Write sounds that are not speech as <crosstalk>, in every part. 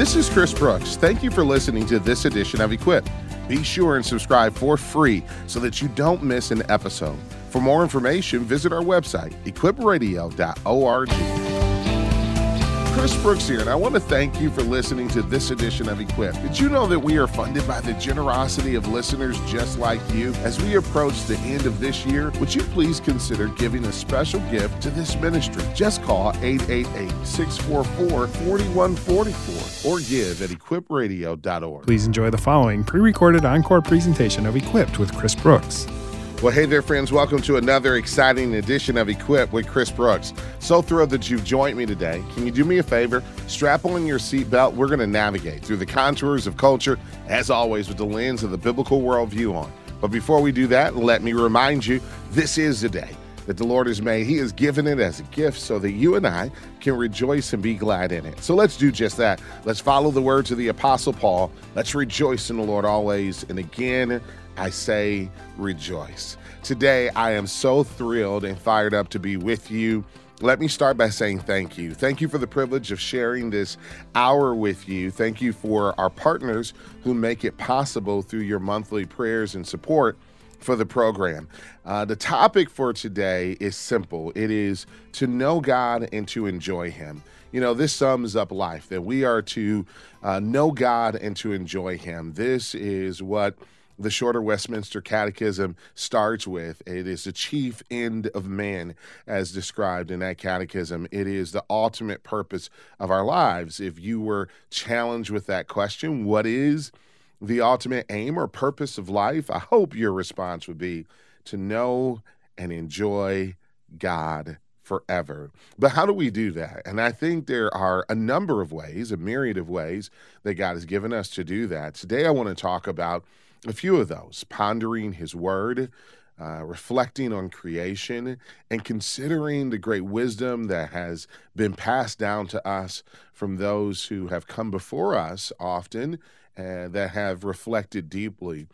This is Chris Brooks. Thank you for listening to this edition of Equip. Be sure and subscribe for free so that you don't miss an episode. For more information, visit our website, equipradio.org. Chris Brooks here, and I want to thank you for listening to this edition of Equip. Did you know that we are funded by the generosity of listeners just like you? As we approach the end of this year, would you please consider giving a special gift to this ministry? Just call 888 644 4144 or give at equipradio.org. Please enjoy the following pre recorded encore presentation of Equipped with Chris Brooks. Well, hey there, friends. Welcome to another exciting edition of Equip with Chris Brooks. So thrilled that you've joined me today. Can you do me a favor? Strap on your seatbelt. We're going to navigate through the contours of culture, as always, with the lens of the biblical worldview on. But before we do that, let me remind you this is the day that the Lord has made. He has given it as a gift so that you and I can rejoice and be glad in it. So let's do just that. Let's follow the words of the Apostle Paul. Let's rejoice in the Lord always. And again, I say rejoice. Today, I am so thrilled and fired up to be with you. Let me start by saying thank you. Thank you for the privilege of sharing this hour with you. Thank you for our partners who make it possible through your monthly prayers and support for the program. Uh, the topic for today is simple it is to know God and to enjoy Him. You know, this sums up life that we are to uh, know God and to enjoy Him. This is what the shorter Westminster Catechism starts with. It is the chief end of man, as described in that catechism. It is the ultimate purpose of our lives. If you were challenged with that question, what is the ultimate aim or purpose of life? I hope your response would be to know and enjoy God forever. But how do we do that? And I think there are a number of ways, a myriad of ways that God has given us to do that. Today, I want to talk about a few of those pondering his word, uh, reflecting on creation, and considering the great wisdom that has been passed down to us from those who have come before us often and that have reflected deeply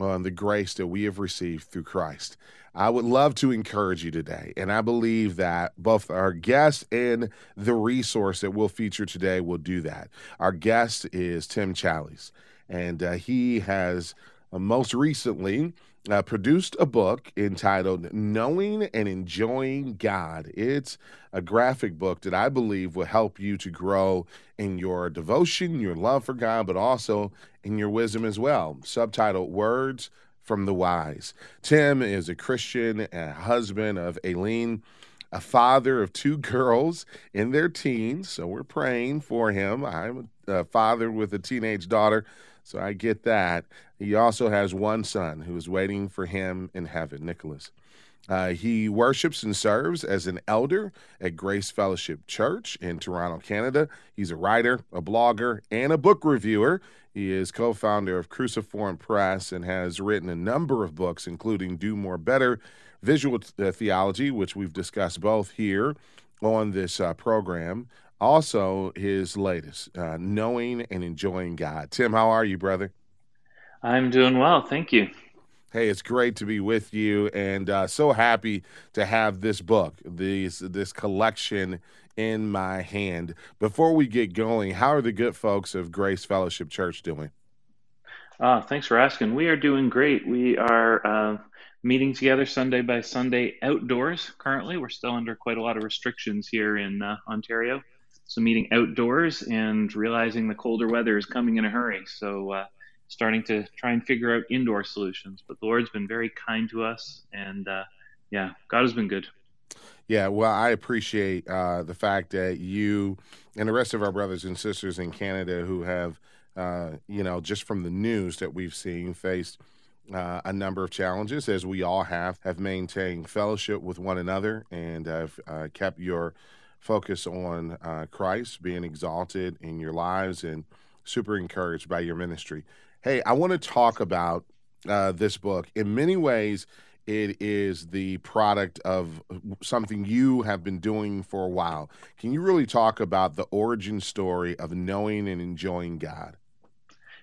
on the grace that we have received through Christ. I would love to encourage you today, and I believe that both our guest and the resource that we'll feature today will do that. Our guest is Tim Challies, and uh, he has uh, most recently uh, produced a book entitled Knowing and Enjoying God. It's a graphic book that I believe will help you to grow in your devotion, your love for God, but also in your wisdom as well. Subtitled Words from the Wise. Tim is a Christian, a husband of Aileen a father of two girls in their teens. So we're praying for him. I'm a father with a teenage daughter. So I get that. He also has one son who is waiting for him in heaven, Nicholas. Uh, he worships and serves as an elder at Grace Fellowship Church in Toronto, Canada. He's a writer, a blogger, and a book reviewer. He is co founder of Cruciform Press and has written a number of books, including Do More Better, Visual uh, Theology, which we've discussed both here on this uh, program, also his latest, uh, Knowing and Enjoying God. Tim, how are you, brother? I'm doing well. Thank you. Hey, it's great to be with you, and uh, so happy to have this book, this this collection in my hand. Before we get going, how are the good folks of Grace Fellowship Church doing? Uh, thanks for asking. We are doing great. We are uh, meeting together Sunday by Sunday outdoors. Currently, we're still under quite a lot of restrictions here in uh, Ontario, so meeting outdoors and realizing the colder weather is coming in a hurry. So uh, starting to try and figure out indoor solutions. But the Lord's been very kind to us, and uh, yeah, God has been good. Yeah, well, I appreciate uh, the fact that you and the rest of our brothers and sisters in Canada who have, uh, you know, just from the news that we've seen, faced uh, a number of challenges, as we all have, have maintained fellowship with one another and have uh, kept your focus on uh, Christ being exalted in your lives and super encouraged by your ministry. Hey, I want to talk about uh, this book. In many ways, it is the product of something you have been doing for a while. Can you really talk about the origin story of knowing and enjoying God?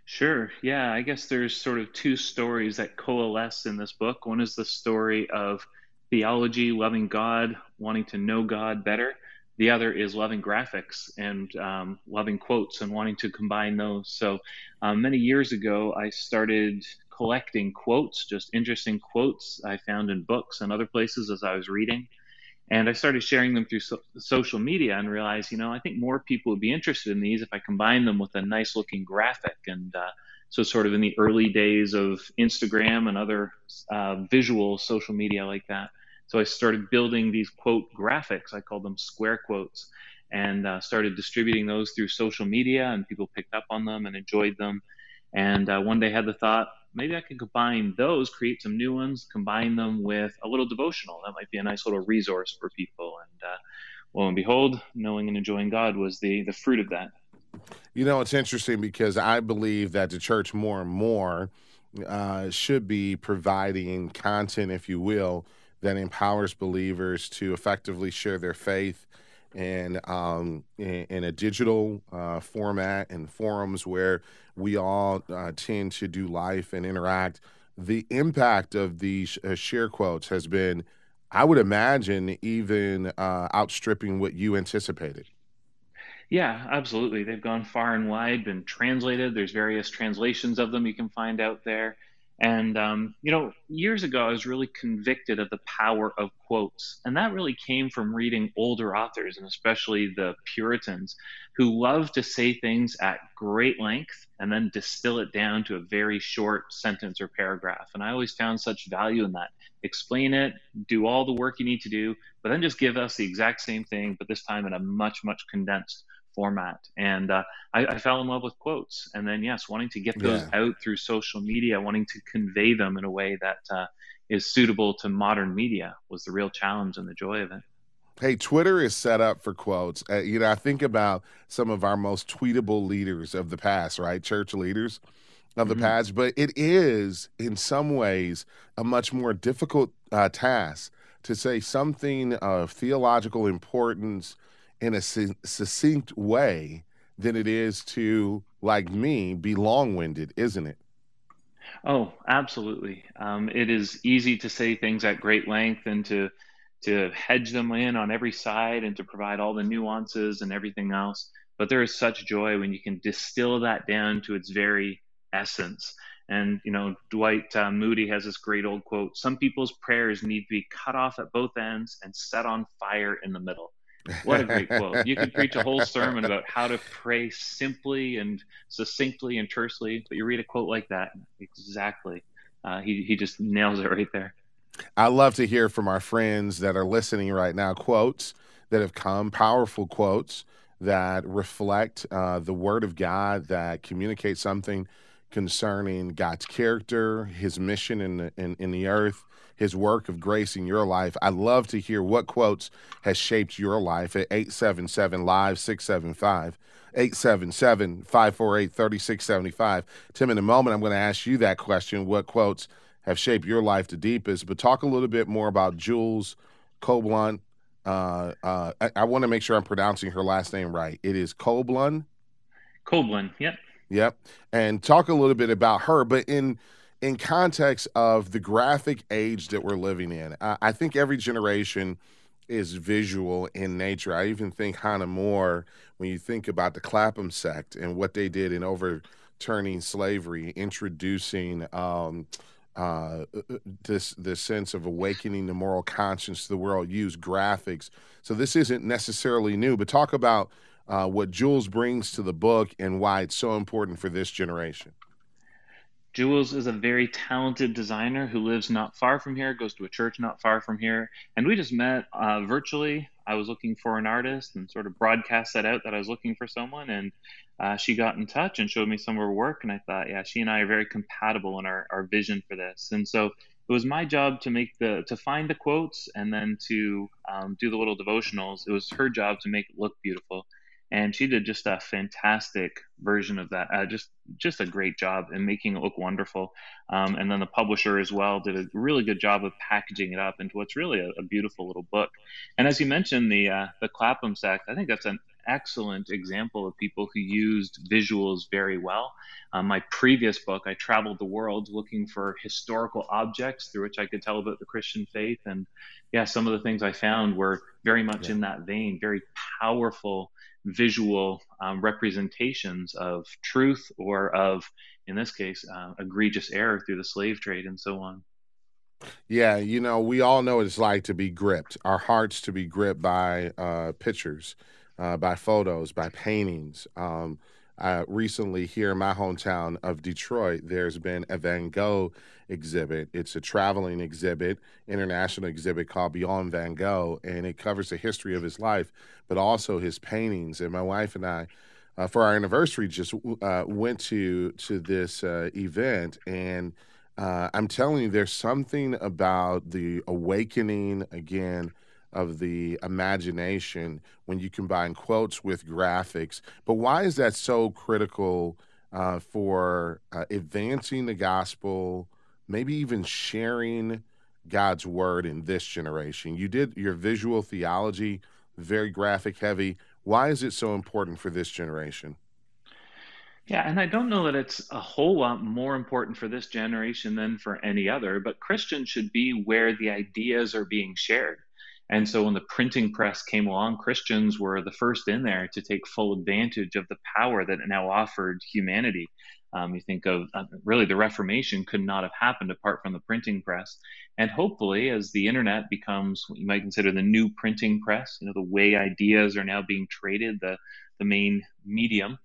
Sure. Yeah, I guess there's sort of two stories that coalesce in this book. One is the story of theology, loving God, wanting to know God better the other is loving graphics and um, loving quotes and wanting to combine those. So um, many years ago, I started collecting quotes, just interesting quotes I found in books and other places as I was reading. And I started sharing them through so- social media and realized, you know, I think more people would be interested in these if I combine them with a nice looking graphic. And uh, so, sort of in the early days of Instagram and other uh, visual social media like that. So I started building these quote graphics. I called them square quotes and uh, started distributing those through social media, and people picked up on them and enjoyed them. And uh, one day had the thought, maybe I can combine those, create some new ones, combine them with a little devotional. That might be a nice little resource for people. And uh, lo and behold, knowing and enjoying God was the the fruit of that. You know, it's interesting because I believe that the church more and more uh, should be providing content, if you will, that empowers believers to effectively share their faith in, um, in, in, a digital uh, format and forums where we all uh, tend to do life and interact. The impact of these uh, share quotes has been, I would imagine, even uh, outstripping what you anticipated. Yeah, absolutely. They've gone far and wide, been translated. There's various translations of them you can find out there. And, um, you know, years ago, I was really convicted of the power of quotes. And that really came from reading older authors, and especially the Puritans, who love to say things at great length and then distill it down to a very short sentence or paragraph. And I always found such value in that. Explain it, do all the work you need to do, but then just give us the exact same thing, but this time in a much, much condensed format. And uh, I, I, fell in love with quotes. And then, yes, wanting to get those yeah. out through social media, wanting to convey them in a way that uh, is suitable to modern media was the real challenge and the joy of it. Hey, Twitter is set up for quotes. Uh, you know, I think about some of our most tweetable leaders of the past, right? Church leaders of the mm-hmm. past, but it is in some ways a much more difficult uh, task to say something of theological importance in a succinct way than it is to, like me, be long winded, isn't it? Oh, absolutely. Um, it is easy to say things at great length and to to hedge them in on every side and to provide all the nuances and everything else. But there is such joy when you can distill that down to its very essence. And you know, Dwight uh, Moody has this great old quote: "Some people's prayers need to be cut off at both ends and set on fire in the middle." What a great quote. You could preach a whole sermon about how to pray simply and succinctly and tersely, but you read a quote like that, exactly. Uh, he, he just nails it right there. I love to hear from our friends that are listening right now quotes that have come, powerful quotes that reflect uh, the Word of God, that communicate something concerning God's character, His mission in the, in, in the earth, his work of grace in your life. I'd love to hear what quotes has shaped your life at 877 Live 675. 877 548 3675. Tim, in a moment, I'm going to ask you that question what quotes have shaped your life the deepest? But talk a little bit more about Jules Coblun. Uh, uh, I, I want to make sure I'm pronouncing her last name right. It is Coblun. Coblun, yep. Yep. And talk a little bit about her, but in in context of the graphic age that we're living in, I, I think every generation is visual in nature. I even think Hannah More, when you think about the Clapham sect and what they did in overturning slavery, introducing um, uh, uh this this sense of awakening the moral conscience to the world, use graphics. So this isn't necessarily new, but talk about uh, what Jules brings to the book and why it's so important for this generation. Jules is a very talented designer who lives not far from here, goes to a church not far from here. And we just met uh, virtually. I was looking for an artist and sort of broadcast that out that I was looking for someone. And uh, she got in touch and showed me some of her work. And I thought, yeah, she and I are very compatible in our, our vision for this. And so it was my job to make the to find the quotes and then to um, do the little devotionals. It was her job to make it look beautiful and she did just a fantastic version of that. Uh, just just a great job in making it look wonderful. Um, and then the publisher as well did a really good job of packaging it up into what's really a, a beautiful little book. And as you mentioned, the uh, the Clapham sect, I think that's an excellent example of people who used visuals very well. Um, my previous book, I traveled the world looking for historical objects through which I could tell about the Christian faith. And yeah, some of the things I found were very much yeah. in that vein, very powerful visual um, representations of truth or of, in this case, uh, egregious error through the slave trade and so on. Yeah, you know, we all know what it's like to be gripped, our hearts to be gripped by uh, pictures, uh, by photos, by paintings. Um, uh, recently, here in my hometown of Detroit, there's been a Van Gogh exhibit. It's a traveling exhibit, international exhibit called Beyond Van Gogh, and it covers the history of his life, but also his paintings. And my wife and I, uh, for our anniversary, just uh, went to to this uh, event and uh, I'm telling you, there's something about the awakening again of the imagination when you combine quotes with graphics. But why is that so critical uh, for uh, advancing the gospel, maybe even sharing God's word in this generation? You did your visual theology, very graphic heavy. Why is it so important for this generation? Yeah, and I don't know that it's a whole lot more important for this generation than for any other, but Christians should be where the ideas are being shared. And so when the printing press came along, Christians were the first in there to take full advantage of the power that it now offered humanity. Um, you think of uh, really the Reformation could not have happened apart from the printing press. And hopefully, as the internet becomes what you might consider the new printing press, you know, the way ideas are now being traded, the, the main medium,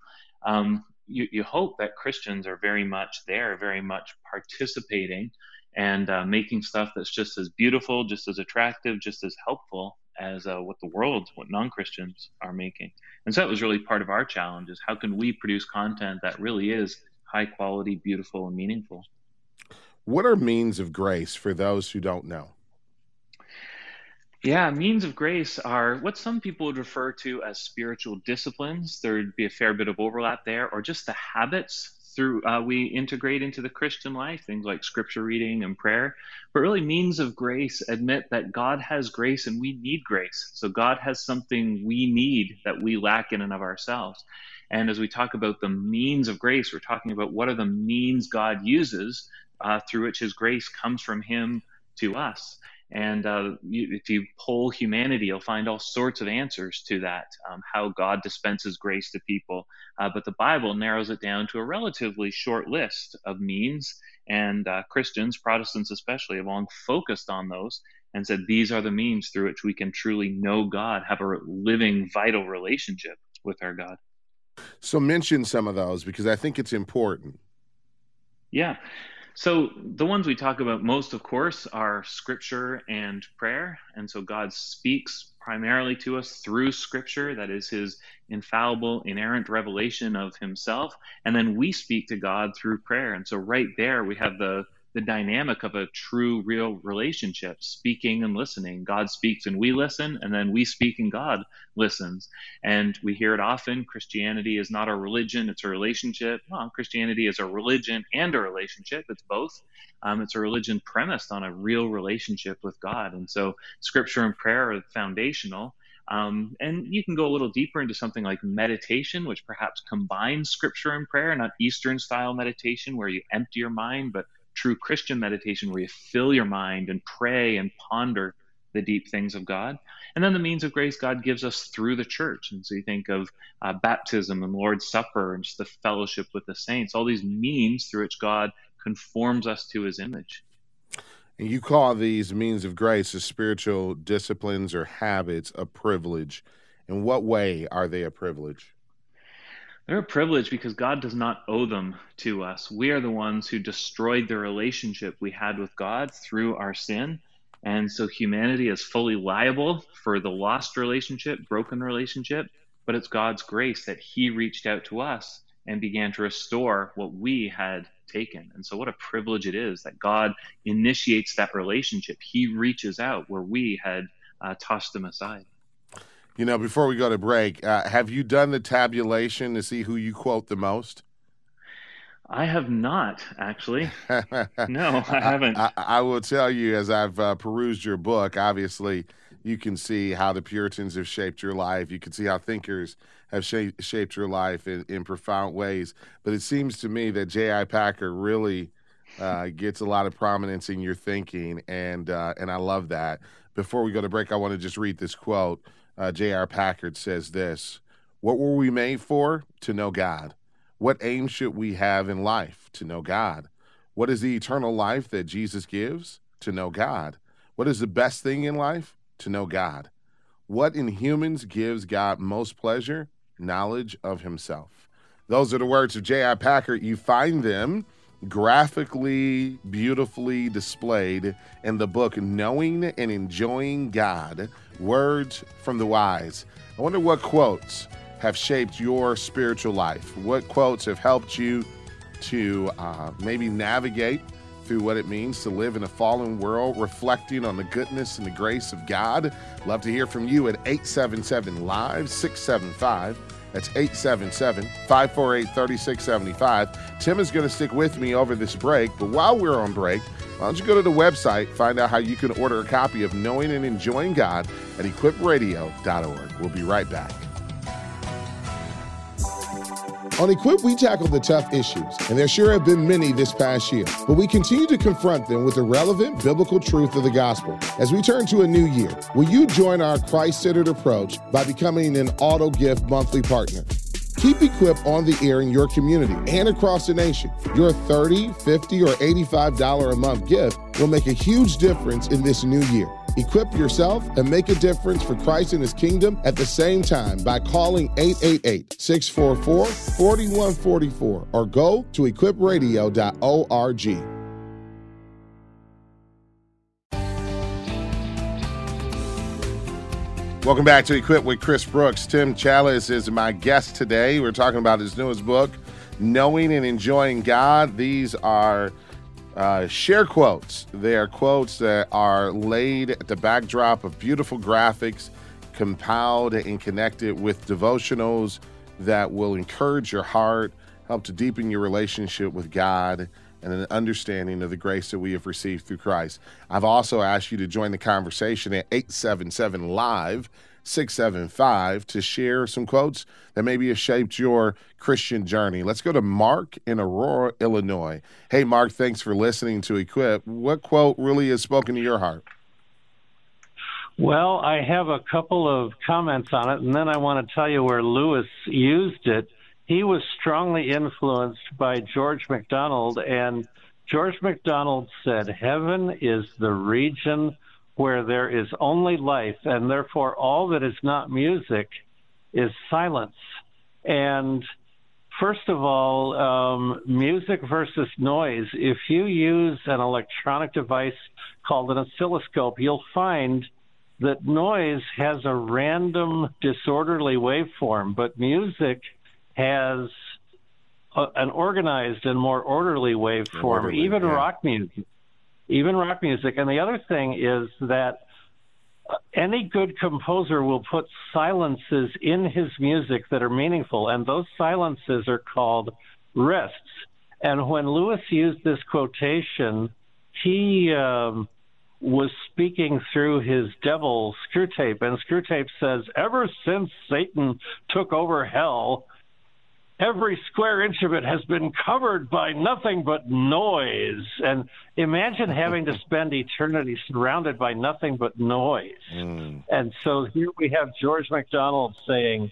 um, you, you hope that Christians are very much there, very much participating and uh, making stuff that's just as beautiful, just as attractive, just as helpful as uh, what the world, what non-Christians are making. And so that was really part of our challenge: is how can we produce content that really is high quality, beautiful, and meaningful. What are means of grace for those who don't know? Yeah, means of grace are what some people would refer to as spiritual disciplines. There'd be a fair bit of overlap there, or just the habits through uh, we integrate into the Christian life, things like scripture reading and prayer. But really, means of grace admit that God has grace and we need grace. So God has something we need that we lack in and of ourselves. And as we talk about the means of grace, we're talking about what are the means God uses uh, through which His grace comes from Him to us. And uh, you, if you poll humanity, you'll find all sorts of answers to that, um, how God dispenses grace to people. Uh, but the Bible narrows it down to a relatively short list of means. And uh, Christians, Protestants especially, have long focused on those and said these are the means through which we can truly know God, have a living, vital relationship with our God. So, mention some of those because I think it's important. Yeah. So, the ones we talk about most, of course, are scripture and prayer. And so, God speaks primarily to us through scripture, that is his infallible, inerrant revelation of himself. And then we speak to God through prayer. And so, right there, we have the the dynamic of a true, real relationship, speaking and listening. God speaks and we listen, and then we speak and God listens. And we hear it often Christianity is not a religion, it's a relationship. Well, Christianity is a religion and a relationship, it's both. Um, it's a religion premised on a real relationship with God. And so, scripture and prayer are foundational. Um, and you can go a little deeper into something like meditation, which perhaps combines scripture and prayer, not Eastern style meditation where you empty your mind, but true Christian meditation where you fill your mind and pray and ponder the deep things of God. And then the means of grace God gives us through the church. And so you think of uh, baptism and Lord's Supper and just the fellowship with the saints, all these means through which God conforms us to his image. And you call these means of grace as spiritual disciplines or habits a privilege. In what way are they a privilege? They're a privilege because God does not owe them to us. We are the ones who destroyed the relationship we had with God through our sin. And so humanity is fully liable for the lost relationship, broken relationship, but it's God's grace that He reached out to us and began to restore what we had taken. And so, what a privilege it is that God initiates that relationship. He reaches out where we had uh, tossed Him aside. You know, before we go to break, uh, have you done the tabulation to see who you quote the most? I have not actually. <laughs> no, I haven't. I, I, I, will tell you, as I've uh, perused your book, obviously you can see how the Puritans have shaped your life. You can see how thinkers have shaped your life in, in profound ways. But it seems to me that J.I. Packer really uh, gets a lot of prominence in your thinking, and uh, and I love that. Before we go to break, I want to just read this quote. Uh, J.I. Packer says this: "What were we made for? To know God. What aim should we have in life? To know God. What is the eternal life that Jesus gives? To know God. What is the best thing in life? To know God. What in humans gives God most pleasure? Knowledge of Himself." Those are the words of J.I. Packer. You find them graphically, beautifully displayed in the book Knowing and Enjoying God Words from the Wise. I wonder what quotes have shaped your spiritual life. What quotes have helped you to uh, maybe navigate through what it means to live in a fallen world, reflecting on the goodness and the grace of God? Love to hear from you at 877 Live 675 that's 877 548 3675. Tim is going to stick with me over this break, but while we're on break, why don't you go to the website, find out how you can order a copy of Knowing and Enjoying God at equipradio.org. We'll be right back. On Equip, we tackle the tough issues, and there sure have been many this past year, but we continue to confront them with the relevant biblical truth of the gospel. As we turn to a new year, will you join our Christ centered approach by becoming an auto gift monthly partner? Keep Equip on the air in your community and across the nation. Your $30, $50, or $85 a month gift will make a huge difference in this new year. Equip yourself and make a difference for Christ and his kingdom at the same time by calling 888 644 4144 or go to equipradio.org. Welcome back to Equip with Chris Brooks. Tim Challies is my guest today. We're talking about his newest book, Knowing and Enjoying God. These are uh, share quotes. They are quotes that are laid at the backdrop of beautiful graphics, compiled and connected with devotionals that will encourage your heart, help to deepen your relationship with God, and an understanding of the grace that we have received through Christ. I've also asked you to join the conversation at 877 Live 675 to share some quotes that maybe have shaped your Christian journey. Let's go to Mark in Aurora, Illinois. Hey, Mark, thanks for listening to Equip. What quote really has spoken to your heart? Well, I have a couple of comments on it, and then I want to tell you where Lewis used it. He was strongly influenced by George MacDonald, and George MacDonald said, Heaven is the region where there is only life, and therefore all that is not music is silence. And first of all, um, music versus noise. If you use an electronic device called an oscilloscope, you'll find that noise has a random, disorderly waveform, but music has a, an organized and more orderly waveform. Orderly, Even yeah. rock music even rock music. And the other thing is that any good composer will put silences in his music that are meaningful, and those silences are called rests. And when Lewis used this quotation, he um, was speaking through his devil Screwtape, and Screwtape says, Ever since Satan took over hell, every square inch of it has been covered by nothing but noise. And imagine <laughs> having to spend eternity surrounded by nothing but noise. Mm. And so here we have George MacDonald saying,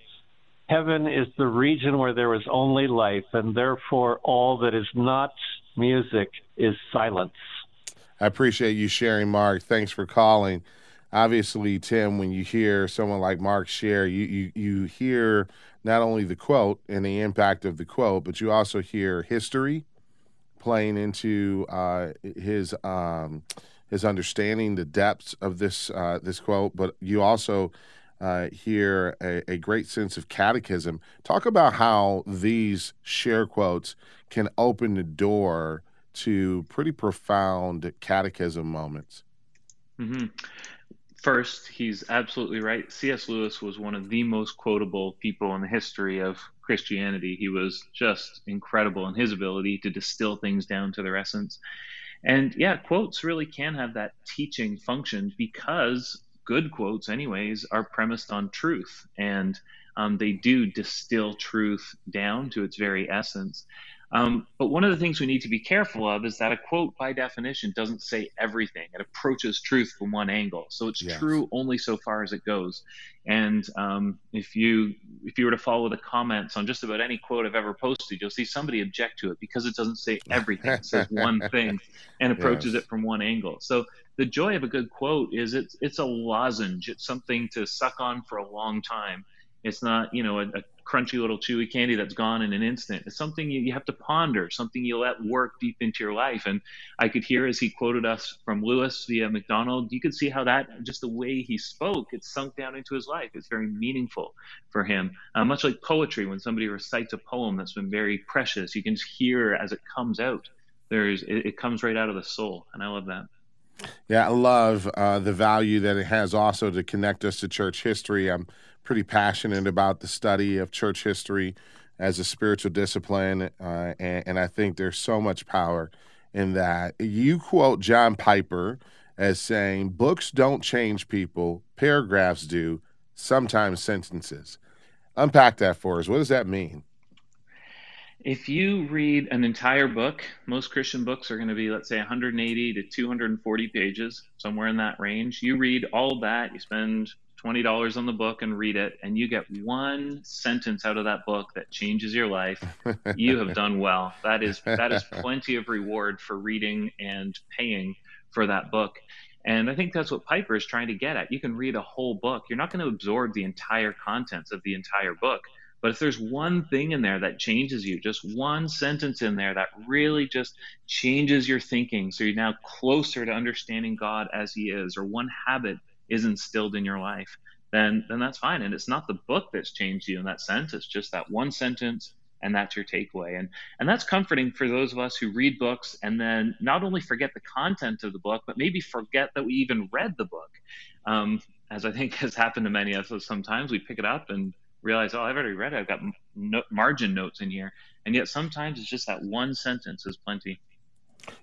Heaven is the region where there is only life, and therefore all that is not music is silence. I appreciate you sharing, Mark. Thanks for calling. Obviously, Tim, when you hear someone like Mark share, you, you, you hear not only the quote and the impact of the quote, but you also hear history playing into uh, his um, his understanding the depths of this uh, this quote. But you also uh, hear a, a, great sense of catechism. Talk about how these share quotes can open the door to pretty profound catechism moments. Mm-hmm. First, he's absolutely right. C.S. Lewis was one of the most quotable people in the history of Christianity. He was just incredible in his ability to distill things down to their essence. And yeah, quotes really can have that teaching function because good quotes, anyways, are premised on truth, and um, they do distill truth down to its very essence. Um, but one of the things we need to be careful of is that a quote, by definition, doesn't say everything. It approaches truth from one angle, so it's yes. true only so far as it goes. And um, if you if you were to follow the comments on just about any quote I've ever posted, you'll see somebody object to it because it doesn't say everything. It says one <laughs> thing and approaches yes. it from one angle. So the joy of a good quote is it's it's a lozenge. It's something to suck on for a long time. It's not, you know, a, a, crunchy little chewy candy that's gone in an instant. It's something you, you have to ponder, something you let work deep into your life. And I could hear as he quoted us from Lewis via MacDonald, you could see how that, just the way he spoke, it sunk down into his life. It's very meaningful for him. Uh, much like poetry, when somebody recites a poem that's been very precious, you can hear as it comes out. There's, it, it comes right out of the soul. And I love that. Yeah, I love uh, the value that it has also to connect us to church history. I'm pretty passionate about the study of church history as a spiritual discipline, uh, and, and, I think there's so much power in that. You quote John Piper as saying, "Books don't change people; paragraphs do. Sometimes sentences." Unpack that for us. What does that mean? If you read an entire book, most Christian books are going to be, let's say, 180 to 240 pages, somewhere in that range. You read all that, you spend $20 on the book and read it, and you get one sentence out of that book that changes your life, you have done well. That is that is <laughs> plenty of reward for reading and paying for that book. And I think that's what Piper is trying to get at. You can read a whole book. You're not going to absorb the entire contents of the entire book but if there's one thing in there that changes you, just one sentence in there that really just changes your thinking, so you're now closer to understanding God as He is, or one habit is instilled in your life, then then that's fine. And it's not the book that's changed you in that sense. It's just that one sentence and that's your takeaway. And and that's comforting for those of us who read books and then not only forget the content of the book, but maybe forget that we even read the book. Um, as I think <laughs> has happened to many of us sometimes, we pick it up and realize, oh, I've already read it. I've got no- margin notes in here, and yet sometimes it's just that one sentence is plenty.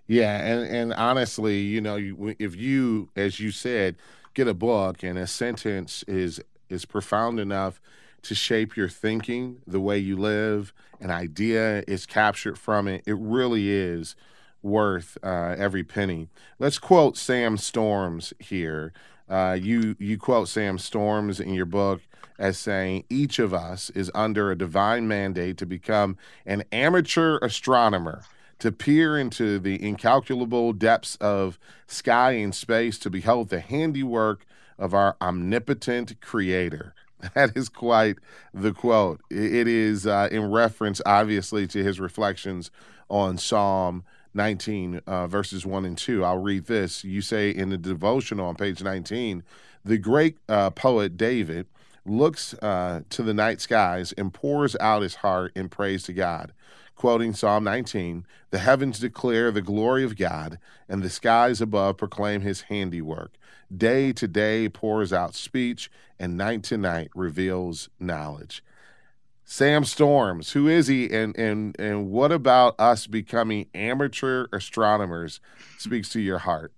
Yeah, and and honestly, you know, if you, as you said, get a book and a sentence is is profound enough to shape your thinking, the way you live, an idea is captured from it. It really is worth uh, every penny. Let's quote Sam Storms here. Uh, you you quote Sam Storms in your book as saying each of us is under a divine mandate to become an amateur astronomer, to peer into the incalculable depths of sky and space, to behold the handiwork of our omnipotent creator. <laughs> That is quite the quote. It is uh, in reference, obviously, to his reflections on Psalm 19, uh, verses 1 and 2. I'll read this. You say in the devotional on page 19, the great uh, poet David looks uh, to the night skies and pours out his heart in praise to God. Quoting Psalm 19, the heavens declare the glory of God, and the skies above proclaim his handiwork. Day to day pours out speech, and night to night reveals knowledge. Sam Storms, who is he, and and and what about us becoming amateur astronomers speaks to your heart?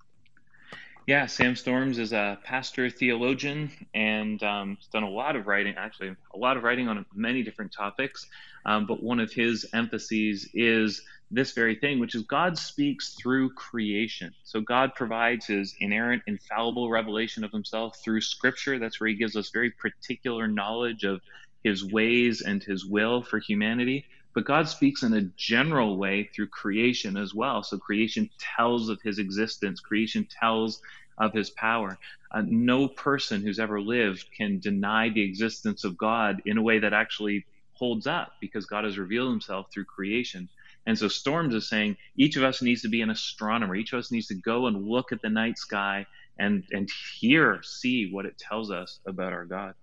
Yeah, Sam Storms is a pastor theologian and um, has done a lot of writing, actually, a lot of writing on many different topics. Um, but one of his emphases is this very thing, which is God speaks through creation. So God provides his inerrant, infallible revelation of himself through scripture. That's where he gives us very particular knowledge of his ways and his will for humanity. But God speaks in a general way through creation as well. So creation tells of his existence, creation tells of his power. Uh, no person who's ever lived can deny the existence of God in a way that actually holds up because God has revealed himself through creation. And so Storms is saying each of us needs to be an astronomer. Each of us needs to go and look at the night sky and, and hear, see what it tells us about our God.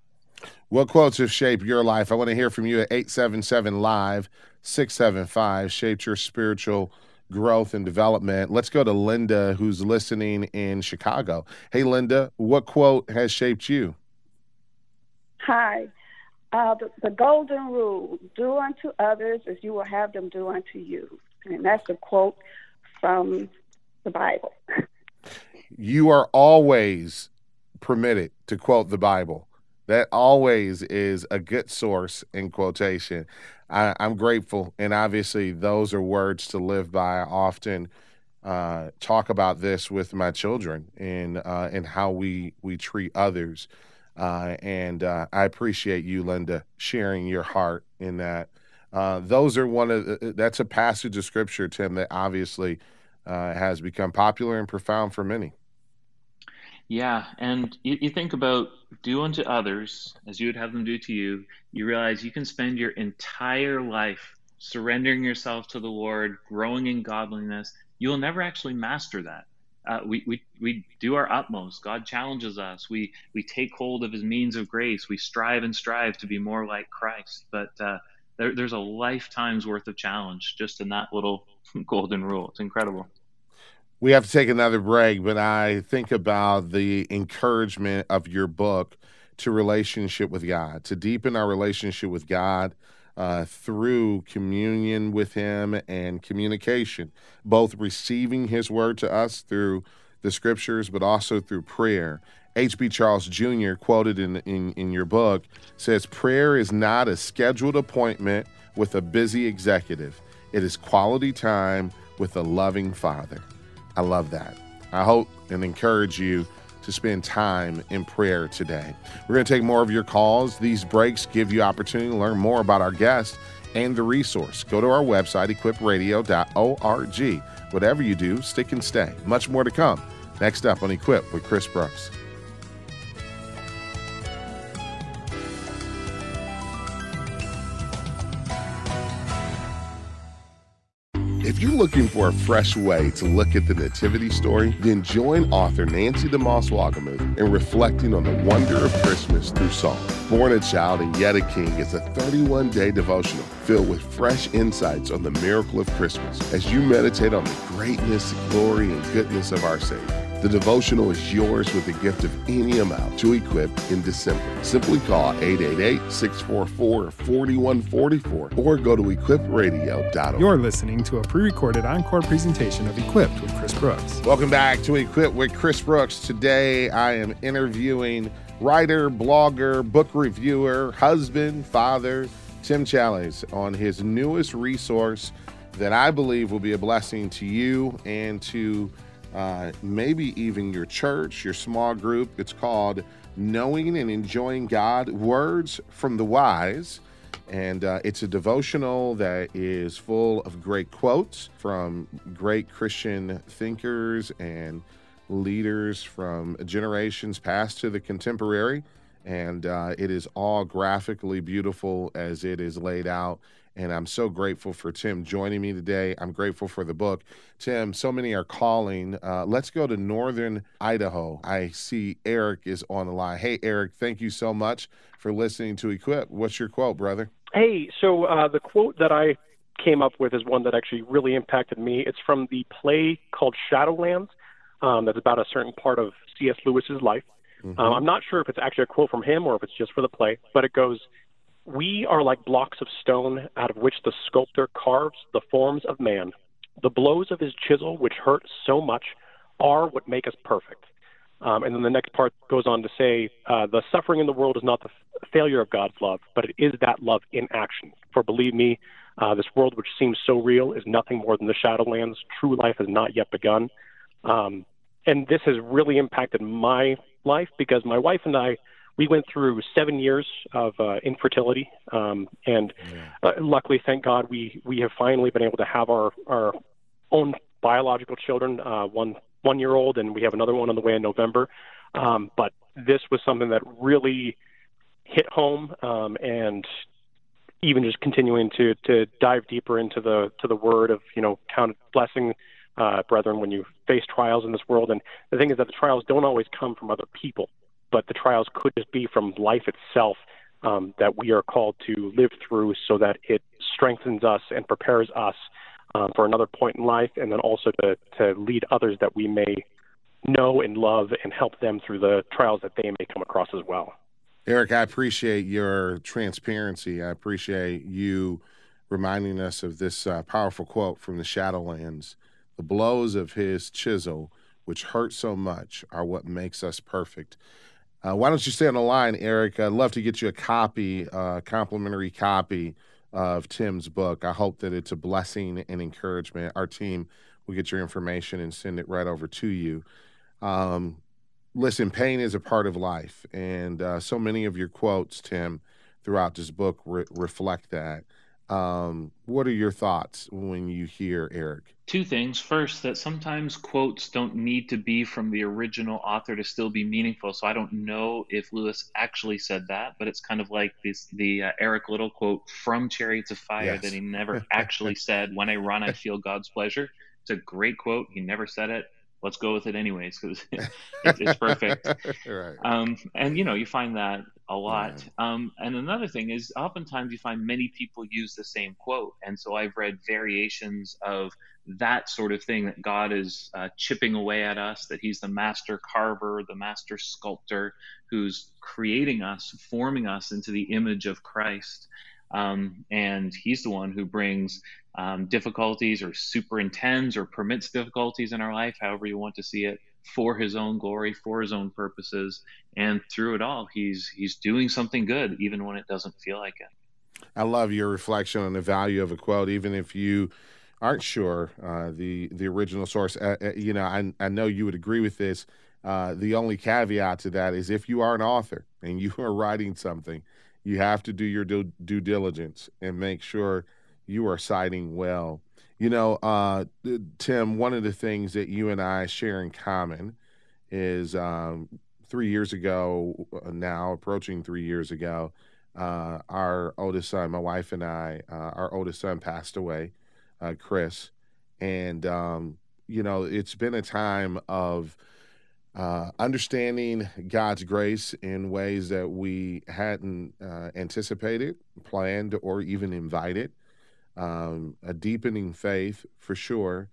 What quotes have shaped your life? I want to hear from you at 877 Live 675, shaped your spiritual growth and development. Let's go to Linda, who's listening in Chicago. Hey, Linda, what quote has shaped you? Hi. Uh, the, the golden rule do unto others as you will have them do unto you. And that's a quote from the Bible. <laughs> You are always permitted to quote the Bible. That always is a good source in quotation. I, am grateful, and obviously, those are words to live by. I often uh, talk about this with my children and uh, and how we we treat others. Uh, and uh, I appreciate you, Linda, sharing your heart in that. Uh, those are one of the, that's a passage of scripture, Tim, that obviously uh, has become popular and profound for many. Yeah, and you, you, think about do unto others as you would have them do to you. You realize you can spend your entire life surrendering yourself to the Lord, growing in godliness. You will never actually master that. Uh, we, we, we do our utmost. God challenges us. We, we take hold of his means of grace. We strive and strive to be more like Christ. But uh, there, there's a lifetime's worth of challenge just in that little <laughs> golden rule. It's incredible we have to take another break, but I think about the encouragement of your book to relationship with God, to deepen our relationship with God uh, through communion with Him and communication, both receiving His word to us through the scriptures, but also through prayer. H.B. Charles Jr., quoted in, in, in your book, says, Prayer is not a scheduled appointment with a busy executive, it is quality time with a loving Father. I love that. I hope and encourage you to spend time in prayer today. We're going to take more of your calls. These breaks give you opportunity to learn more about our guest and the resource. Go to our website, equipradio.org. Whatever you do, stick and stay. Much more to come. Next up on Equip with Chris Brooks. If you're looking for a fresh way to look at the Nativity story, then join author Nancy DeMoss Wolgemuth in reflecting on the wonder of Christmas through song. Born a Child and Yet a King is a 31 day devotional filled with fresh insights on the miracle of Christmas as you meditate on the greatness, glory, and goodness of our Savior. The devotional is yours with a gift of any amount to equip in December. Simply call 888-644-4144 or go to equipradio.org. You're listening to a pre-recorded encore presentation of Equipped with Chris Brooks. Welcome back to Equipped with Chris Brooks. Today I am interviewing writer, blogger, book reviewer, husband, father, Tim Challies on his newest resource that I believe will be a blessing to you and to uh, maybe even your church, your small group. It's called Knowing and Enjoying God Words from the Wise. And uh, it's a devotional that is full of great quotes from great Christian thinkers and leaders from generations past to the contemporary. And uh, it is all graphically beautiful as it is laid out and I'm so grateful for Tim joining me today. I'm grateful for the book. Tim, so many are calling. Uh, let's go to Northern Idaho. I see Eric is on the line. Hey, Eric, thank you so much for listening to Equip. What's your quote, brother? Hey, so uh, the quote that I came up with is one that actually really impacted me. It's from the play called Shadowlands. Um, that's about a certain part of C.S. Lewis's life. Mm-hmm. Um, I'm not sure if it's actually a quote from him or if it's just for the play, but it goes, we are like blocks of stone out of which the sculptor carves the forms of man. The blows of his chisel, which hurt so much, are what make us perfect. Um, and then the next part goes on to say, uh, the suffering in the world is not the f- failure of God's love, but it is that love in action. For believe me, uh, this world which seems so real is nothing more than the Shadowlands. True life has not yet begun. Um, and this has really impacted my life because my wife and I we went through seven years of uh, infertility, um, and yeah. uh, luckily, thank God, we we have finally been able to have our our own biological children, uh, one one year old, and we have another one on the way in November. Um, but this was something that really hit home, um, and even just continuing to to dive deeper into the to the word of you know count blessing uh, brethren when you face trials in this world. And the thing is that the trials don't always come from other people but the trials could just be from life itself um, that we are called to live through so that it strengthens us and prepares us um, for another point in life, and then also to, to lead others that we may know and love and help them through the trials that they may come across as well. Eric, I appreciate your transparency. I appreciate you reminding us of this uh, powerful quote from the Shadowlands The blows of his chisel, which hurt so much, are what makes us perfect. Uh, why don't you stay on the line, Eric? I'd love to get you a copy, uh, complimentary copy of Tim's book. I hope that it's a blessing and encouragement. Our team will get your information and send it right over to you. Um, listen, pain is a part of life, and uh, so many of your quotes, Tim, throughout this book re- reflect that. Um, what are your thoughts when you hear Eric? Two things. First, that sometimes quotes don't need to be from the original author to still be meaningful. So I don't know if Lewis actually said that, but it's kind of like this the uh, Eric Liddell quote from Chariots of Fire yes. that he never <laughs> actually said. When I run, I feel God's pleasure. It's a great quote. He never said it let's go with it anyways because <laughs> it's, it's, perfect. <laughs> right. Um, and you know, you find that a lot. Yeah. Um, and another thing is, oftentimes you find many people use the same quote, and so I've read variations of that sort of thing that God is uh, chipping away at us, that He's the master carver, the master sculptor, who's creating us, forming us into the image of Christ. Um, and he's the one who brings um, difficulties or superintends or permits difficulties in our life, however you want to see it, for his own glory, for his own purposes, and through it all, he's he's doing something good, even when it doesn't feel like it. I love your reflection on the value of a quote, even if you aren't sure uh, the the original source. Uh, uh, you know, I I know you would agree with this. Uh, the only caveat to that is if you are an author and you are writing something, you have to do your due, due diligence and make sure you are citing well. You know, uh, Tim, one of the things that you and I share in common is um, three years ago, uh, now approaching three years ago, uh, our oldest son, my wife and I, uh, our oldest son passed away, uh, Chris. And, um, you know, it's been a time of uh, understanding God's grace in ways that we hadn't anticipated, planned, or even invited um, a deepening faith for sure.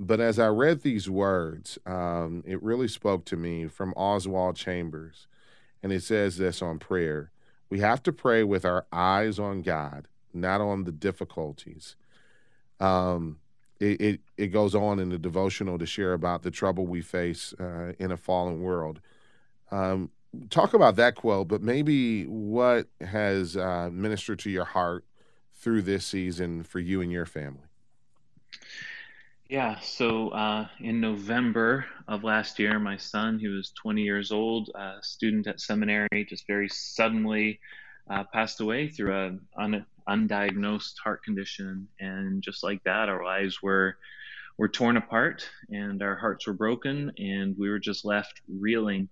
But as I read these words, um, it really spoke to me from Oswald Chambers. And it says this on prayer We have to pray with our eyes on God, not on the difficulties. Um, it, it, it, goes on in the devotional to share about the trouble we face uh, in a fallen world. Um, talk about that quote, but maybe what has uh, ministered to your heart through this season for you and your family? Yeah, so uh, in November of last year, my son, he was 20 years old, a student at seminary, just very suddenly uh, passed away through an un- undiagnosed heart condition. And just like that, our lives were were torn apart, and our hearts were broken, and we were just left reeling.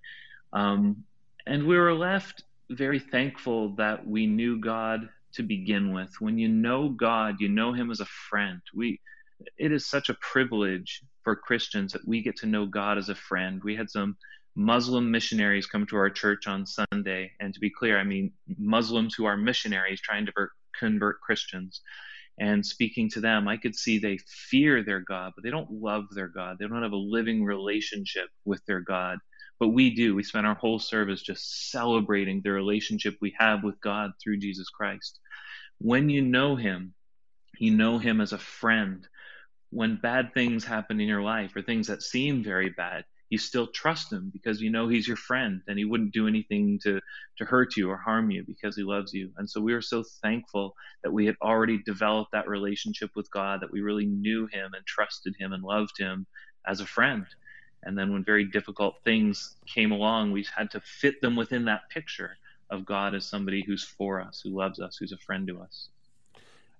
Um, and we were left very thankful that we knew God to begin with. When you know God, you know Him as a friend. We, it is such a privilege for Christians that we get to know God as a friend. We had some Muslim missionaries come to our church on Sunday, and to be clear, I mean Muslims who are missionaries trying to convert Christians. And speaking to them, I could see they fear their God, but they don't love their God. They don't have a living relationship with their God. But we do. We spend our whole service just celebrating the relationship we have with God through Jesus Christ. When you know Him, you know Him as a friend. When bad things happen in your life or things that seem very bad, you still trust Him because you know He's your friend and He wouldn't do anything to, to hurt you or harm you because He loves you. And so we are so thankful that we had already developed that relationship with God, that we really knew Him and trusted Him and loved Him as a friend. And then when very difficult things came along, we had to fit them within that picture of God as somebody who's for us, who loves us, who's a friend to us.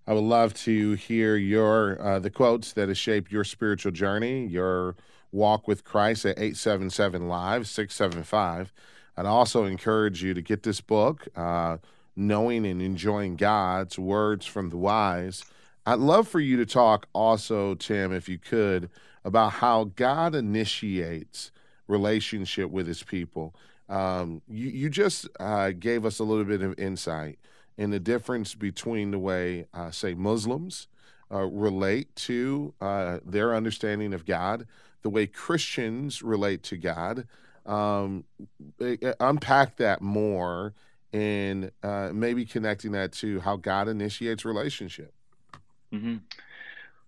I would love to hear your uh, the quotes that have shaped your spiritual journey, your walk with Christ at 877 Live 675. I'd also encourage you to get this book, uh, Knowing and Enjoying God's Words from the Wise. I'd love for you to talk also, Tim, if you could, about how God initiates relationship with his people. Um, you, you just uh, gave us a little bit of insight in the difference between the way, uh, say, Muslims uh, relate to uh, their understanding of God, the way Christians relate to God. Um, unpack that more and uh, maybe connecting that to how God initiates relationship. Mm-hmm.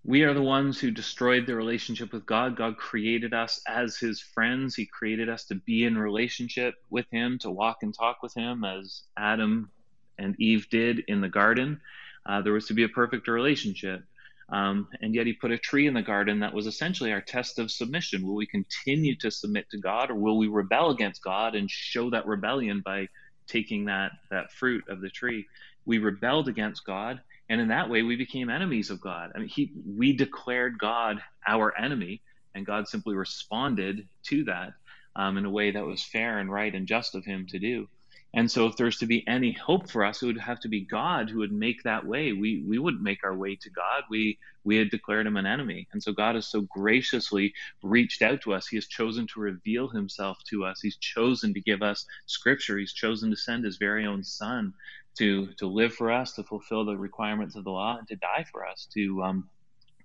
We are the ones who destroyed the relationship with God. God created us as his friends. He created us to be in relationship with him, to walk and talk with him as Adam and Eve did in the garden. Uh, there was to be a perfect relationship. Um, and yet he put a tree in the garden that was essentially our test of submission. Will we continue to submit to God or will we rebel against God and show that rebellion by taking that, that fruit of the tree? We rebelled against God and in that way we became enemies of god. I mean he we declared god our enemy and god simply responded to that um, in a way that was fair and right and just of him to do and so if there's to be any hope for us it would have to be god who would make that way. We we wouldn't make our way to god. We we had declared him an enemy. And so god has so graciously reached out to us. He has chosen to reveal himself to us. He's chosen to give us scripture. He's chosen to send his very own son to to live for us, to fulfill the requirements of the law, and to die for us, to um,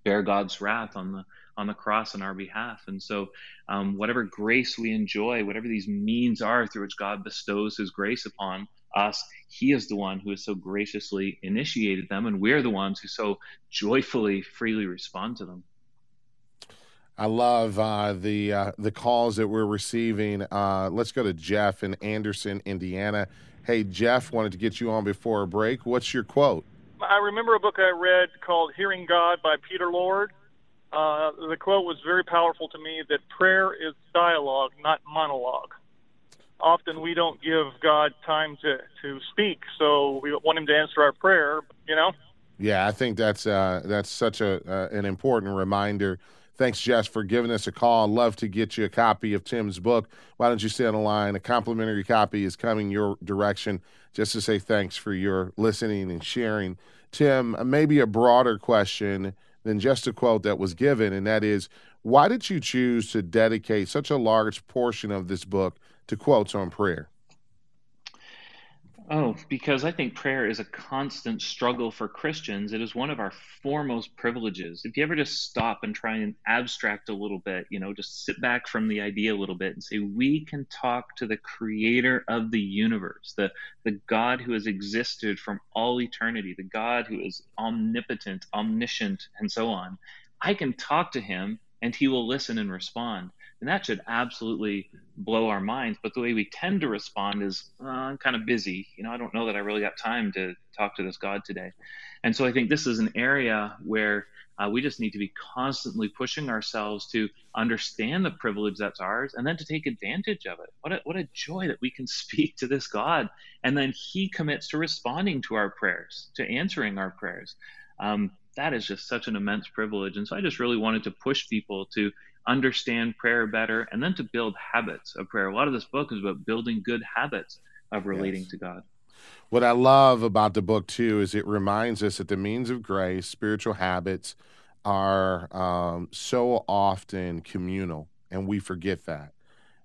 bear God's wrath on the on the cross on our behalf. And so, um, whatever grace we enjoy, whatever these means are through which God bestows His grace upon us, He is the one who has so graciously initiated them, and we're the ones who so joyfully, freely respond to them. I love uh, the uh, the calls that we're receiving. Uh, let's go to Jeff in Anderson, Indiana. Hey, Jeff, wanted to get you on before a break. What's your quote? I remember a book I read called Hearing God by Peter Lord. Uh, the quote was very powerful to me that prayer is dialogue, not monologue. Often we don't give God time to, to speak, so we want Him to answer our prayer, you know? Yeah, I think that's uh, that's such a uh, an important reminder Thanks, Jess, for giving us a call. Love to get you a copy of Tim's book. Why don't you stay on the line? A complimentary copy is coming your direction just to say thanks for your listening and sharing. Tim, uh, maybe a broader question than just a quote that was given, and that is why did you choose to dedicate such a large portion of this book to quotes on prayer? Oh, because I think prayer is a constant struggle for Christians. It is one of our foremost privileges. If you ever just stop and try and abstract a little bit, you know, just sit back from the idea a little bit and say, we can talk to the creator of the universe, the, the God who has existed from all eternity, the God who is omnipotent, omniscient, and so on. I can talk to him and he will listen and respond. And that should absolutely blow our minds. But the way we tend to respond is, uh, I'm kind of busy. You know, I don't know that I really got time to talk to this God today. And so I think this is an area where uh, we just need to be constantly pushing ourselves to understand the privilege that's ours and then to take advantage of it. What a, what a joy that we can <laughs> speak to this God. And then He commits to responding to our prayers, to answering our prayers. Um, that is just such an immense privilege. And so I just really wanted to push people to understand prayer better, and then to build habits of prayer. A lot of this book is about building good habits of relating yes. to God. What I love about the book, too, is it reminds us that the means of grace, spiritual habits, are um, so often communal, and we forget that.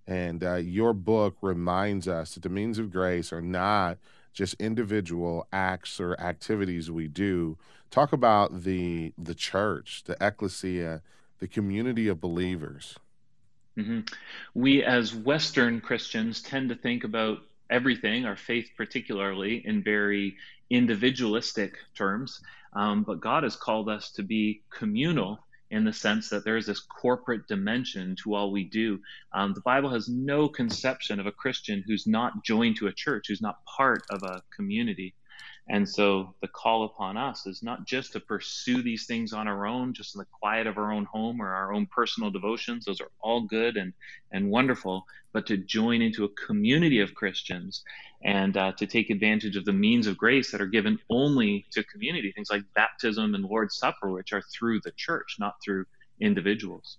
And uh, your book reminds us that the means of grace are not just individual acts or activities we do. Talk about the the church, the ecclesia, the community of believers. Mm-hmm. We, as Western Christians, tend to think about everything, our faith particularly, in very individualistic terms. Um, but God has called us to be communal in the sense that there is this corporate dimension to all we do. Um, the Bible has no conception of a Christian who's not joined to a church, who's not part of a community. And so the call upon us is not just to pursue these things on our own, just in the quiet of our own home or our own personal devotions. Those are all good and, and wonderful, but to join into a community of Christians and uh, to take advantage of the means of grace that are given only to community, things like baptism and Lord's Supper, which are through the church, not through individuals.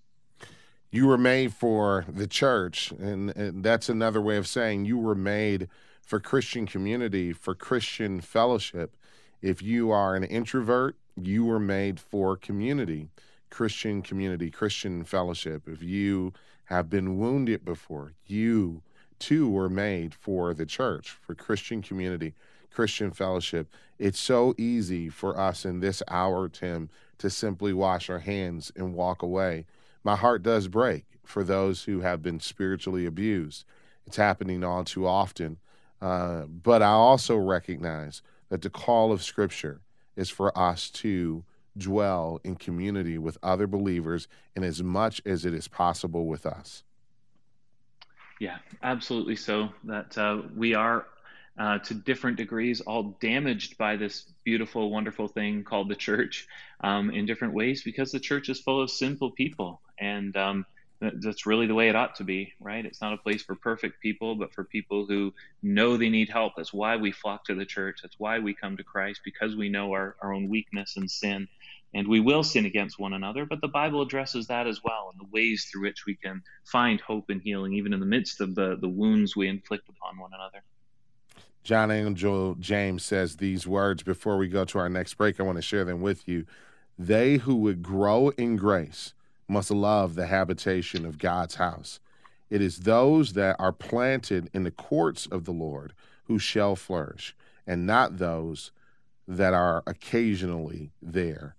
You were made for the church, and, and that's another way of saying you were made for Christian community, for Christian fellowship. If you are an introvert, you were made for community, Christian community, Christian fellowship. If you have been wounded before, you too were made for the church, for Christian community, Christian fellowship. It's so easy for us in this hour, Tim, to simply wash our hands and walk away. My heart does break for those who have been spiritually abused. It's happening all too often. Uh, but I also recognize that the call of Scripture is for us to dwell in community with other believers in as much as it is possible with us. Yeah, absolutely. So that uh, we are uh, to different degrees, all damaged by this beautiful, wonderful thing called the church um, in different ways because the church is full of sinful people. And um, that's really the way it ought to be, right? It's not a place for perfect people, but for people who know they need help. That's why we flock to the church. That's why we come to Christ because we know our, our own weakness and sin. And we will sin against one another, but the Bible addresses that as well and the ways through which we can find hope and healing, even in the midst of the, the wounds we inflict upon one another. John Angell James says these words before we go to our next break. I want to share them with you. They who would grow in grace must love the habitation of God's house. It is those that are planted in the courts of the Lord who shall flourish, and not those that are occasionally there.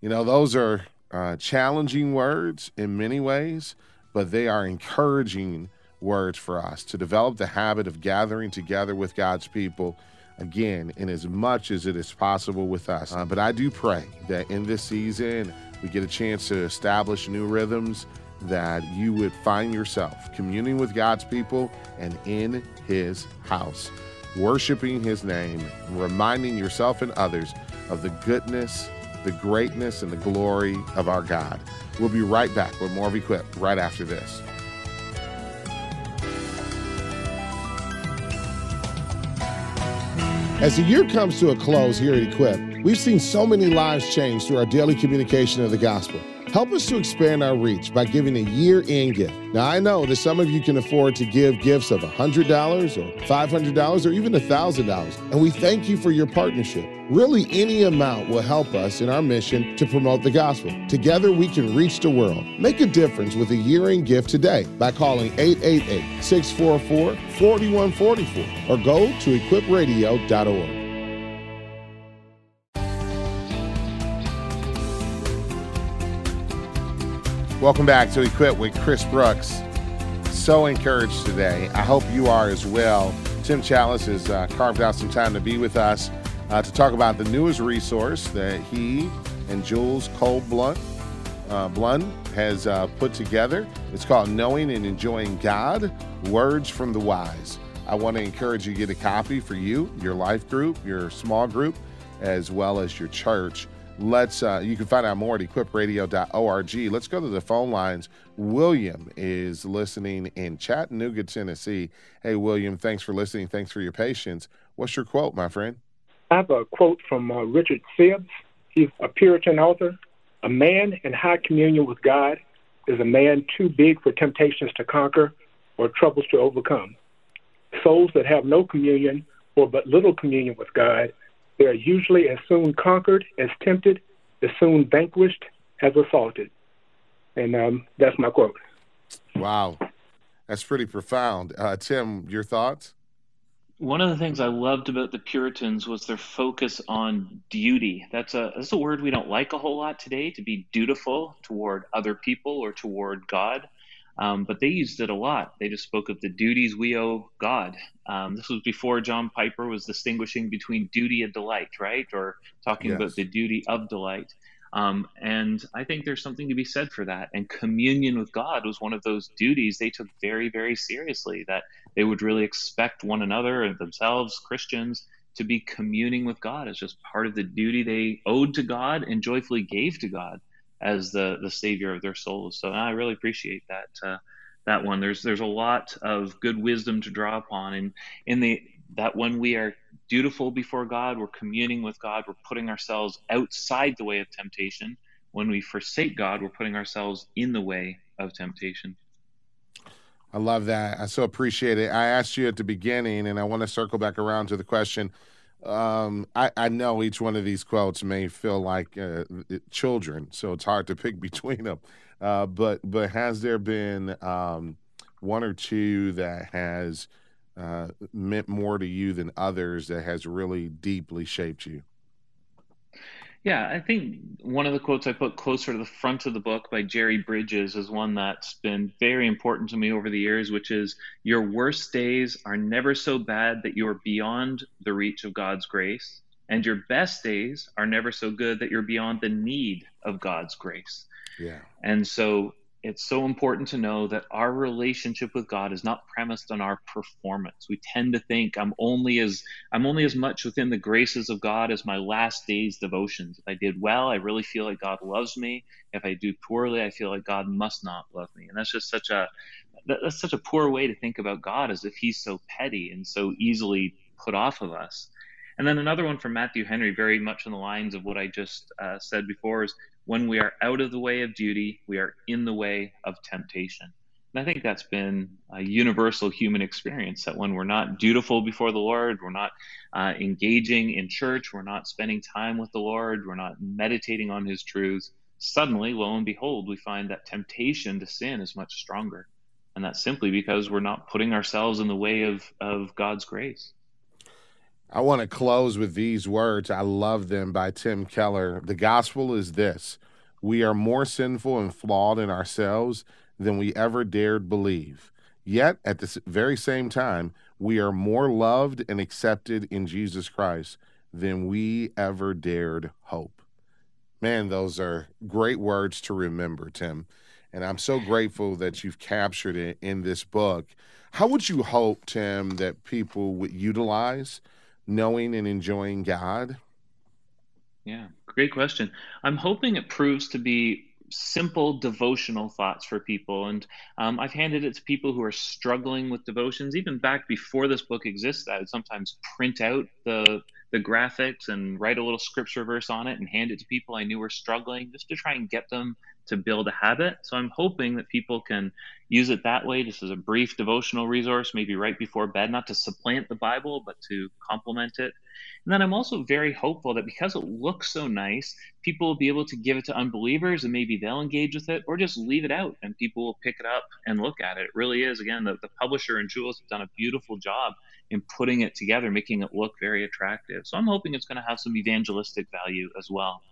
You know, those are uh, challenging words in many ways, but they are encouraging words for us to develop the habit of gathering together with God's people again in as much as it is possible with us. Uh, but I do pray that in this season we get a chance to establish new rhythms that you would find yourself communing with God's people and in his house, worshiping his name, reminding yourself and others of the goodness, the greatness, and the glory of our God. We'll be right back with more of Equipped right after this. As the year comes to a close here at Equip, we've seen so many lives change through our daily communication of the gospel. Help us to expand our reach by giving a year end gift. Now, I know that some of you can afford to give gifts of $100 or $500 or even $1,000, and we thank you for your partnership. Really, any amount will help us in our mission to promote the gospel. Together, we can reach the world. Make a difference with a year end gift today by calling 888 644 4144 or go to equipradio.org. Welcome back to Equipped with Chris Brooks. So encouraged today. I hope you are as well. Tim Challies has uh, carved out some time to be with us uh, to talk about the newest resource that he and Jules Cole Blunt, uh, Blund has uh, put together. It's called Knowing and Enjoying God Words from the Wise. I want to encourage you to get a copy for you, your life group, your small group, as well as your church let's uh, you can find out more at equipradio.org let's go to the phone lines. William is listening in chattanooga tennessee. Hey william thanks for listening. Thanks for your patience. What's your quote my friend? I have a quote from uh, richard sibbes he's a puritan author. A man in high communion with god is a man too big for temptations to conquer or troubles to overcome. Souls that have no communion or but little communion with god they are usually as soon conquered as tempted, as soon vanquished as assaulted. And um, that's my quote. Wow. That's pretty profound. Uh, Tim, your thoughts? One of the things I loved about the Puritans was their focus on duty. That's a that's a word we don't like a whole lot today. To be dutiful toward other people or toward God, um, but they used it a lot. They just spoke of the duties we owe God. Um, this was before John Piper was distinguishing between duty and delight, right? Or talking yes. about the duty of delight. Um, and I think there's something to be said for that. And communion with God was one of those duties they took very, very seriously, that they would really expect one another and themselves, Christians, to be communing with God as just part of the duty they owed to God and joyfully gave to God as the the savior of their souls. So I really appreciate that uh, that one. There's there's a lot of good wisdom to draw upon, and in the that when we are dutiful before God, we're communing with God, we're putting ourselves outside the way of temptation. When we forsake God, we're putting ourselves in the way of temptation. I love that. I so appreciate it. I asked you at the beginning, and I want to circle back around to the question um, I, I know each one of these quotes may feel like uh, children, so it's hard to pick <laughs> between them. Uh, but but has there been um, one or two that has uh, meant more to you than others that has really deeply shaped you? Yeah, I think one of the quotes I put closer to the front of the book by Jerry Bridges is one that's been very important to me over the years, which is Your worst days are never so bad that you are beyond the reach of God's grace, And your best days are never so good that you're beyond the need of God's grace. Yeah. And so it's so important to know that our relationship with God is not premised on our performance. We tend to think I'm only as I'm only as much within the graces of God as my last day's devotions. If I did well, I really feel like God loves me. If I do poorly, I feel like God must not love me. And that's just such a that's such a poor way to think about God as if he's so petty and so easily put off of us. And then another one from Matthew Henry, very much in the lines of what I just uh, said before, is when we are out of the way of duty, we are in the way of temptation. And I think that's been a universal human experience that when we're not dutiful before the Lord, we're not uh, engaging in church, we're not spending time with the Lord, we're not meditating on His truths, suddenly, lo and behold, we find that temptation to sin is much stronger. And that's simply because we're not putting ourselves in the way of, of God's grace. I want to close with these words. I love them by Tim Keller. The gospel is this we are more sinful and flawed in ourselves than we ever dared believe. Yet, at the very same time, we are more loved and accepted in Jesus Christ than we ever dared hope. Man, those are great words to remember, Tim. And I'm so grateful that you've captured it in this book. How would you hope, Tim, that people would utilize knowing and enjoying God? Yeah, great question. I'm hoping it proves to be simple devotional thoughts for people. And um, I've handed it to people who are struggling with devotions. Even back before this book exists, I would sometimes print out the the graphics and write a little scripture verse on it and hand it to people I knew were struggling just to try and get them to build a habit. So I'm hoping that people can use it that way, just as a brief devotional resource, maybe right before bed, not to supplant the Bible, but to complement it. And then I'm also very hopeful that because it looks so nice, people will be able to give it to unbelievers and maybe they'll engage with it or just leave it out and people will pick it up and look at it. It really is, again, the, the publisher and Jules have done a beautiful job in putting it together, making it look very attractive. So I'm hoping it's going to have some evangelistic value as well.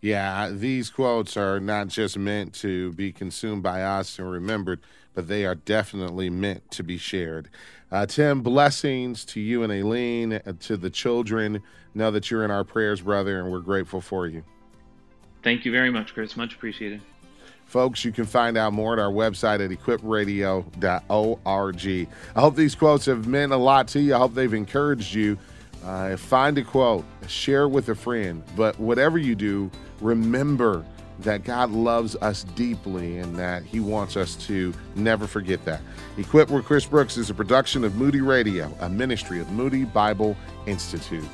Yeah, these quotes are not just meant to be consumed by us and remembered, but they are definitely meant to be shared. Uh, Tim, blessings to you and Aileen, uh, to the children. Know that you're in our prayers, brother, and we're grateful for you. Thank you very much, Chris. Much appreciated. Folks, you can find out more at our website at equipradio.org. I hope these quotes have meant a lot to you. I hope they've encouraged you. Uh, find a quote, share with a friend. But whatever you do, remember that God loves us deeply and that He wants us to never forget that. Equipped with Chris Brooks is a production of Moody Radio, a ministry of Moody Bible Institute.